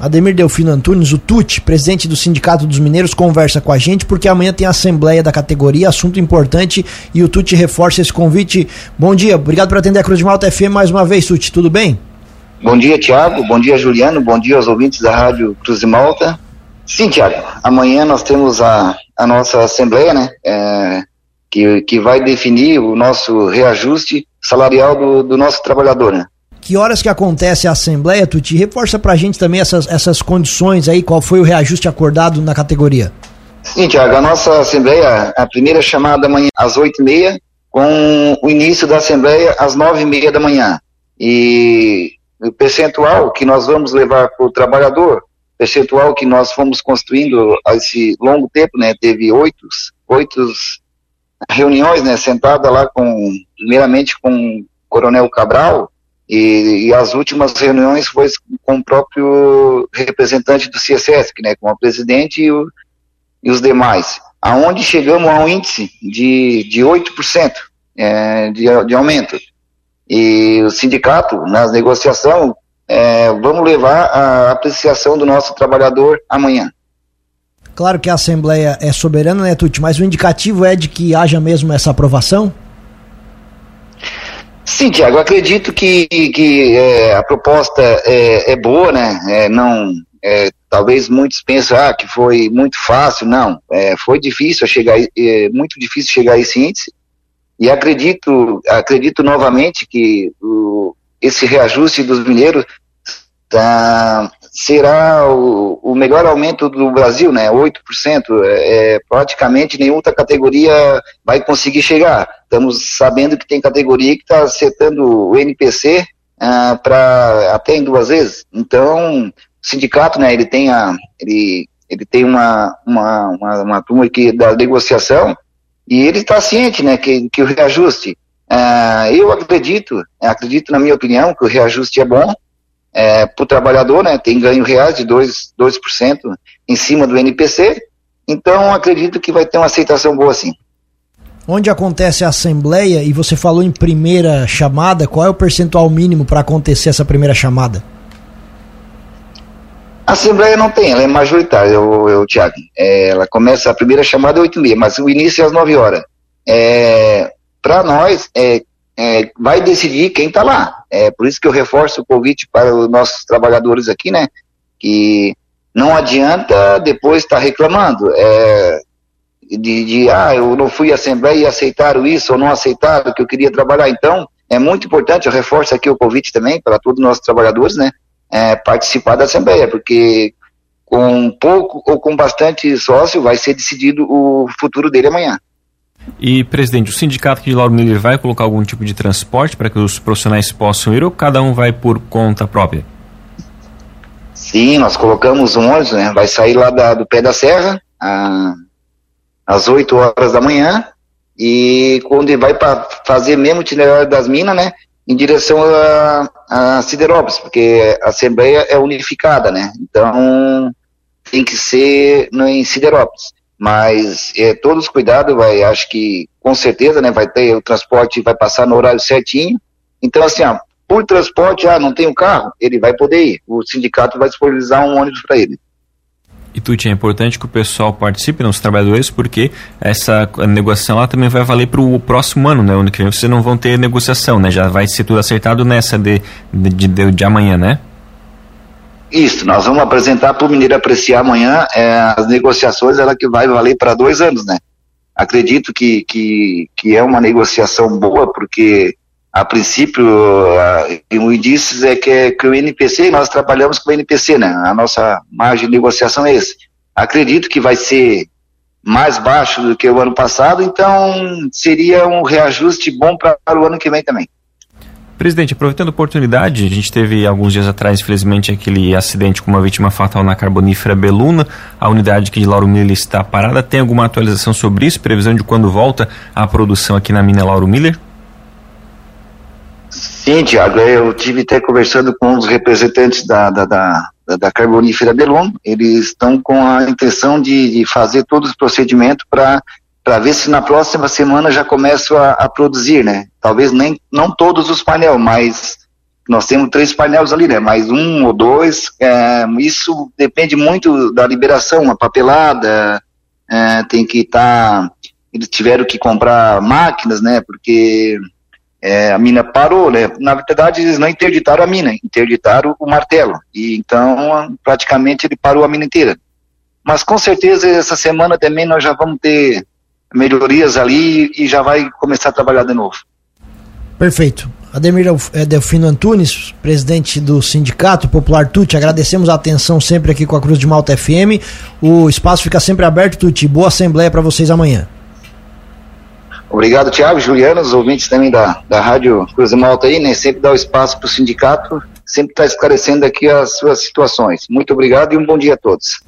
Ademir Delfino Antunes, o TUT, presidente do Sindicato dos Mineiros, conversa com a gente porque amanhã tem a assembleia da categoria, assunto importante e o TUT reforça esse convite. Bom dia, obrigado por atender a Cruz de Malta FM mais uma vez, TUT, tudo bem? Bom dia, Tiago, bom dia, Juliano, bom dia aos ouvintes da Rádio Cruz de Malta. Sim, Tiago, amanhã nós temos a, a nossa assembleia, né, é, que, que vai definir o nosso reajuste salarial do, do nosso trabalhador, né. Que horas que acontece a Assembleia, Tuti? Reforça pra gente também essas, essas condições aí, qual foi o reajuste acordado na categoria? Sim, Tiago, a nossa Assembleia, a primeira chamada amanhã às oito e meia, com o início da Assembleia às nove e meia da manhã. E o percentual que nós vamos levar para o trabalhador, percentual que nós fomos construindo a esse longo tempo, né, teve oito, oito reuniões, né, sentada lá com, primeiramente com o Coronel Cabral, e, e, as últimas reuniões foi com o próprio representante do CSS, né, com o presidente e, o, e os demais, aonde chegamos a um índice de, de 8% é, de, de aumento. E o sindicato, nas negociações, é, vamos levar a apreciação do nosso trabalhador amanhã. Claro que a Assembleia é soberana, né, Tuti? Mas o indicativo é de que haja mesmo essa aprovação? Sim, Tiago, acredito que, que é, a proposta é, é, boa, né? É, não, é, talvez muitos pensem ah, que foi muito fácil, não. É, foi difícil chegar, é, muito difícil chegar a esse índice. E acredito, acredito novamente que o, esse reajuste dos mineiros tá, será o, o, melhor aumento do Brasil, né? 8%. É, é, praticamente nenhuma outra categoria vai conseguir chegar. Estamos sabendo que tem categoria que está acertando o NPC ah, para até em duas vezes. Então, o sindicato, né? Ele tem a, ele, ele tem uma, uma, uma, uma turma aqui da negociação e ele está ciente, né? Que, que o reajuste. Ah, eu acredito, acredito na minha opinião que o reajuste é bom é, para o trabalhador, né, tem ganho reais de 2%, 2% em cima do NPC, então acredito que vai ter uma aceitação boa sim. Onde acontece a assembleia, e você falou em primeira chamada, qual é o percentual mínimo para acontecer essa primeira chamada? A Assembleia não tem, ela é majoritária, eu, eu, Tiago. É, ela começa, a primeira chamada é 8 h mas o início é às 9 horas. É, para nós, é, é, vai decidir quem está lá. É por isso que eu reforço o convite para os nossos trabalhadores aqui, né? Que não adianta depois estar tá reclamando. É, de, de, ah, eu não fui à Assembleia e aceitaram isso ou não aceitaram que eu queria trabalhar. Então, é muito importante, eu reforço aqui o convite também para todos os nossos trabalhadores, né? É, participar da Assembleia, porque com pouco ou com bastante sócio vai ser decidido o futuro dele amanhã. E, presidente, o sindicato de Lauro Miller vai colocar algum tipo de transporte para que os profissionais possam ir ou cada um vai por conta própria? Sim, nós colocamos um ônibus, né? Vai sair lá da, do pé da serra a, às 8 horas da manhã e quando vai para fazer mesmo o itinerário das minas, né? Em direção a, a Siderópolis, porque a Assembleia é unificada, né? Então tem que ser no, em Siderópolis mas é, todos os cuidados, vai, acho que com certeza, né, vai ter o transporte, vai passar no horário certinho. Então, assim, ó, por transporte, ah, não tem um carro, ele vai poder ir. O sindicato vai disponibilizar um ônibus para ele. E Tuti, é importante que o pessoal participe, né, os trabalhadores, porque essa negociação lá também vai valer para o próximo ano, né? Ano que vem vocês não vão ter negociação, né? Já vai ser tudo acertado nessa de, de, de, de amanhã, né? Isso, nós vamos apresentar para o Mineiro apreciar amanhã é, as negociações, ela que vai valer para dois anos, né? Acredito que, que, que é uma negociação boa, porque a princípio o indício é que, é que o NPC, nós trabalhamos com o NPC, né? A nossa margem de negociação é esse. Acredito que vai ser mais baixo do que o ano passado, então seria um reajuste bom para o ano que vem também. Presidente, aproveitando a oportunidade, a gente teve alguns dias atrás, infelizmente, aquele acidente com uma vítima fatal na carbonífera Beluna. A unidade aqui de Lauro Miller está parada. Tem alguma atualização sobre isso? Previsão de quando volta a produção aqui na mina Lauro Miller? Sim, Tiago. Eu tive até conversando com os representantes da, da, da, da carbonífera Beluna. Eles estão com a intenção de, de fazer todos os procedimentos para para ver se na próxima semana já começo a, a, produzir, né? Talvez nem não todos os painéis, mas nós temos três painéis ali, né? Mais um ou dois. É, isso depende muito da liberação, uma papelada, é, tem que estar. Tá, eles tiveram que comprar máquinas, né? Porque é, a mina parou, né? Na verdade, eles não interditaram a mina, interditaram o martelo. E então, praticamente, ele parou a mina inteira. Mas com certeza, essa semana também nós já vamos ter melhorias ali e já vai começar a trabalhar de novo. Perfeito. Ademir é, Delfino Antunes, presidente do Sindicato Popular Tuti, agradecemos a atenção sempre aqui com a Cruz de Malta FM. O espaço fica sempre aberto, Tuti. Boa assembleia para vocês amanhã. Obrigado, Tiago, Juliano, os ouvintes também da, da Rádio Cruz de Malta aí, né? Sempre dá o espaço para o sindicato, sempre está esclarecendo aqui as suas situações. Muito obrigado e um bom dia a todos.